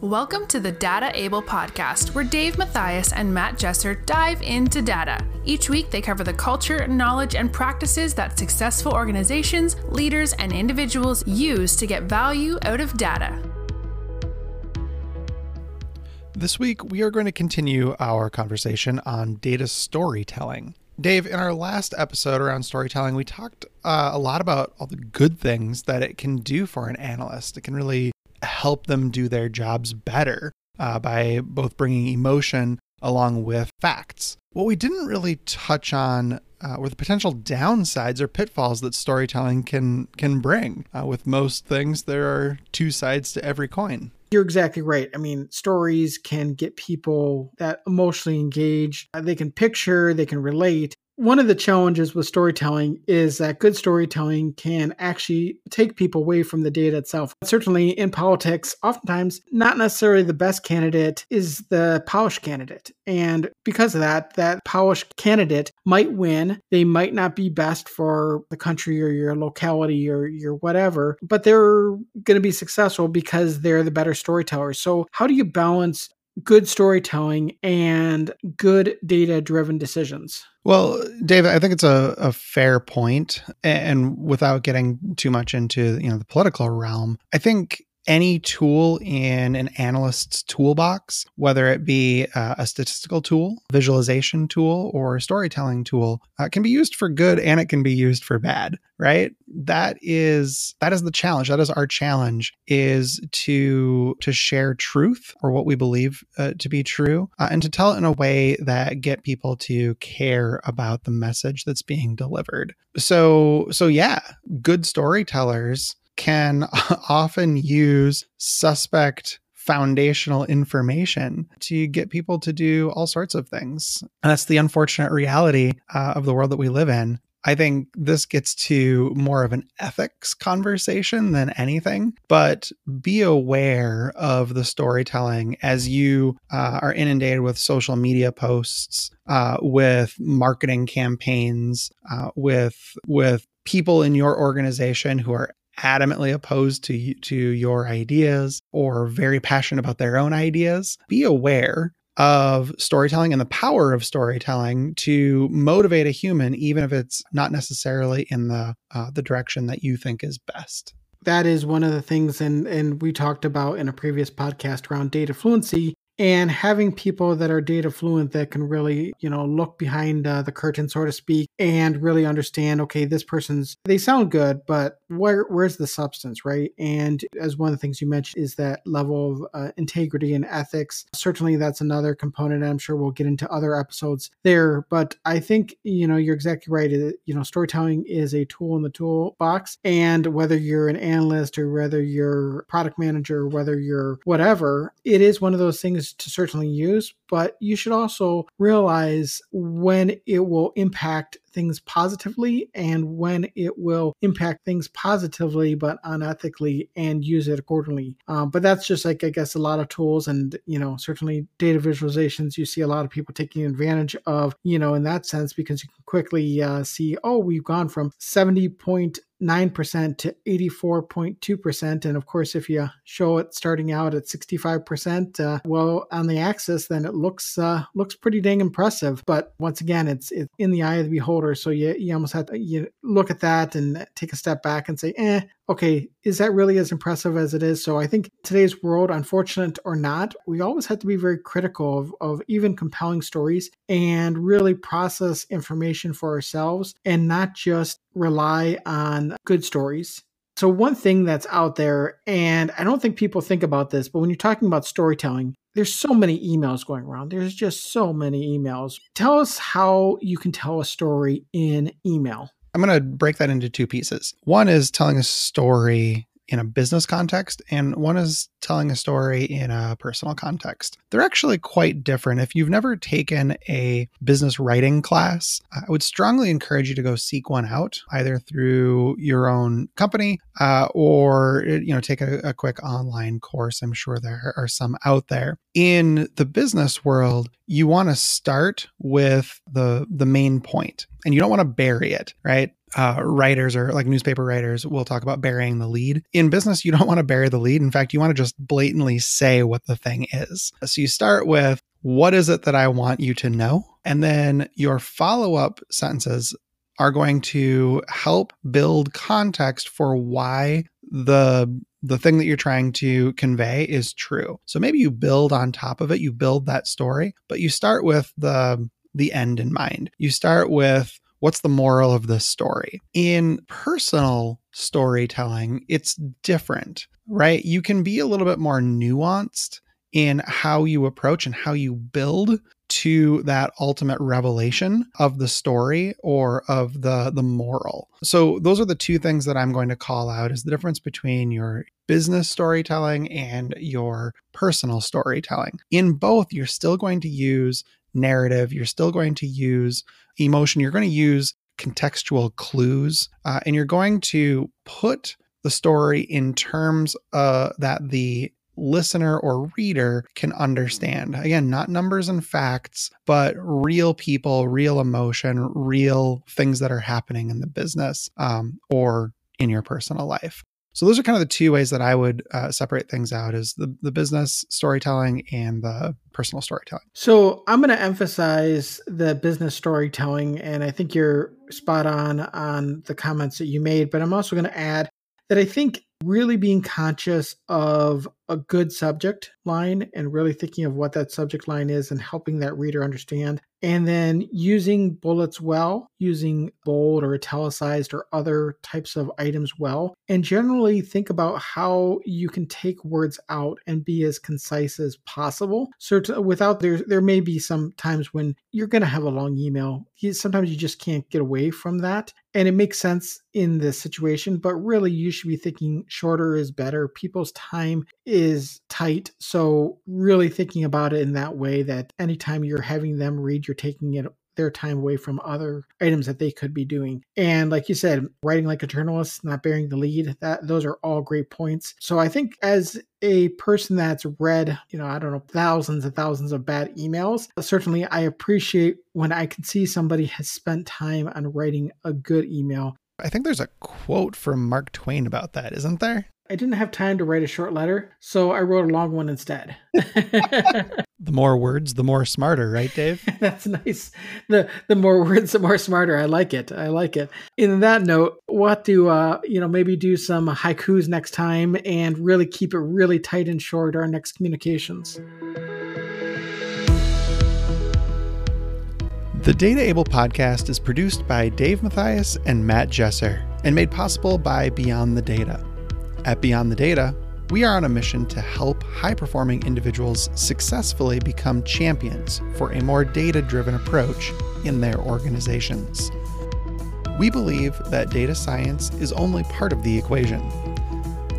Welcome to the Data Able podcast, where Dave Matthias and Matt Jesser dive into data. Each week, they cover the culture, knowledge, and practices that successful organizations, leaders, and individuals use to get value out of data. This week, we are going to continue our conversation on data storytelling. Dave, in our last episode around storytelling, we talked uh, a lot about all the good things that it can do for an analyst. It can really help them do their jobs better uh, by both bringing emotion along with facts. What we didn't really touch on uh, were the potential downsides or pitfalls that storytelling can can bring. Uh, with most things, there are two sides to every coin. You're exactly right. I mean, stories can get people that emotionally engaged. They can picture, they can relate, one of the challenges with storytelling is that good storytelling can actually take people away from the data itself. Certainly in politics, oftentimes not necessarily the best candidate is the polished candidate. And because of that, that polished candidate might win. They might not be best for the country or your locality or your whatever, but they're going to be successful because they're the better storytellers. So, how do you balance good storytelling and good data driven decisions? Well, David, I think it's a, a fair point, and without getting too much into you know the political realm, I think any tool in an analyst's toolbox, whether it be uh, a statistical tool, visualization tool, or storytelling tool, uh, can be used for good and it can be used for bad, right? That is that is the challenge. That is our challenge is to to share truth or what we believe uh, to be true, uh, and to tell it in a way that get people to care about the message that's being delivered. So so yeah, good storytellers can often use suspect foundational information to get people to do all sorts of things. And that's the unfortunate reality uh, of the world that we live in. I think this gets to more of an ethics conversation than anything, but be aware of the storytelling as you uh, are inundated with social media posts, uh, with marketing campaigns, uh, with with people in your organization who are adamantly opposed to to your ideas or very passionate about their own ideas, be aware of storytelling and the power of storytelling to motivate a human, even if it's not necessarily in the uh, the direction that you think is best. That is one of the things, and and we talked about in a previous podcast around data fluency and having people that are data fluent that can really you know look behind uh, the curtain so to speak and really understand okay this person's they sound good but where where's the substance right? And as one of the things you mentioned is that level of uh, integrity and ethics. Certainly that's another component i'm sure we'll get into other episodes there but i think you know you're exactly right you know storytelling is a tool in the toolbox and whether you're an analyst or whether you're product manager or whether you're whatever it is one of those things to certainly use, but you should also realize when it will impact things positively and when it will impact things positively but unethically and use it accordingly. Um, but that's just like, I guess, a lot of tools and, you know, certainly data visualizations. You see a lot of people taking advantage of, you know, in that sense, because you can quickly uh, see, oh, we've gone from 70 point 9% to 84.2%. And of course, if you show it starting out at 65%, uh, well, on the axis, then it looks uh, looks pretty dang impressive. But once again, it's, it's in the eye of the beholder. So you, you almost have to you look at that and take a step back and say, eh, okay, is that really as impressive as it is? So I think today's world, unfortunate or not, we always have to be very critical of, of even compelling stories and really process information for ourselves and not just rely on good stories. So, one thing that's out there, and I don't think people think about this, but when you're talking about storytelling, there's so many emails going around. There's just so many emails. Tell us how you can tell a story in email. I'm going to break that into two pieces. One is telling a story in a business context, and one is telling a story in a personal context. They're actually quite different. If you've never taken a business writing class, I would strongly encourage you to go seek one out, either through your own company uh, or you know take a, a quick online course. I'm sure there are some out there. In the business world, you want to start with the the main point, and you don't want to bury it, right? Uh, writers or like newspaper writers will talk about burying the lead. In business, you don't want to bury the lead. In fact, you want to just blatantly say what the thing is. So you start with, what is it that I want you to know? And then your follow up sentences are going to help build context for why the the thing that you're trying to convey is true. So maybe you build on top of it, you build that story, but you start with the the end in mind. You start with what's the moral of this story? In personal storytelling, it's different, right? You can be a little bit more nuanced in how you approach and how you build to that ultimate revelation of the story or of the the moral. So those are the two things that I'm going to call out is the difference between your business storytelling and your personal storytelling. In both you're still going to use narrative, you're still going to use emotion, you're going to use contextual clues uh, and you're going to put the story in terms uh, that the listener or reader can understand. Again, not numbers and facts, but real people, real emotion, real things that are happening in the business um, or in your personal life. So those are kind of the two ways that I would uh, separate things out: is the the business storytelling and the personal storytelling. So I'm going to emphasize the business storytelling, and I think you're spot on on the comments that you made. But I'm also going to add that I think really being conscious of a good subject line and really thinking of what that subject line is and helping that reader understand. And then using bullets well, using bold or italicized or other types of items well. And generally think about how you can take words out and be as concise as possible. So to, without there, there may be some times when you're going to have a long email. Sometimes you just can't get away from that. And it makes sense in this situation, but really you should be thinking shorter is better. People's time is tight. So, really thinking about it in that way that anytime you're having them read, you're taking it their time away from other items that they could be doing. And like you said, writing like a journalist, not bearing the lead, that those are all great points. So I think as a person that's read, you know, I don't know, thousands and thousands of bad emails, certainly I appreciate when I can see somebody has spent time on writing a good email. I think there's a quote from Mark Twain about that, isn't there? I didn't have time to write a short letter, so I wrote a long one instead. the more words, the more smarter, right, Dave? That's nice. The the more words, the more smarter. I like it. I like it. In that note, what do uh, you know, maybe do some haikus next time and really keep it really tight and short our next communications. The Data Able podcast is produced by Dave Matthias and Matt Jesser and made possible by Beyond the Data. At Beyond the Data, we are on a mission to help high performing individuals successfully become champions for a more data driven approach in their organizations. We believe that data science is only part of the equation.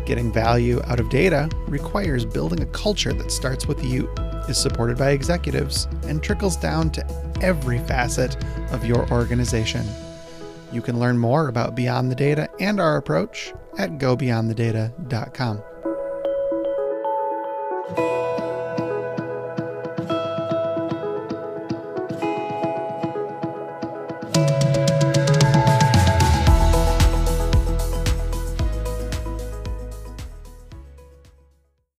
Getting value out of data requires building a culture that starts with you, is supported by executives, and trickles down to every facet of your organization. You can learn more about Beyond the Data and our approach at gobeyondthedata.com.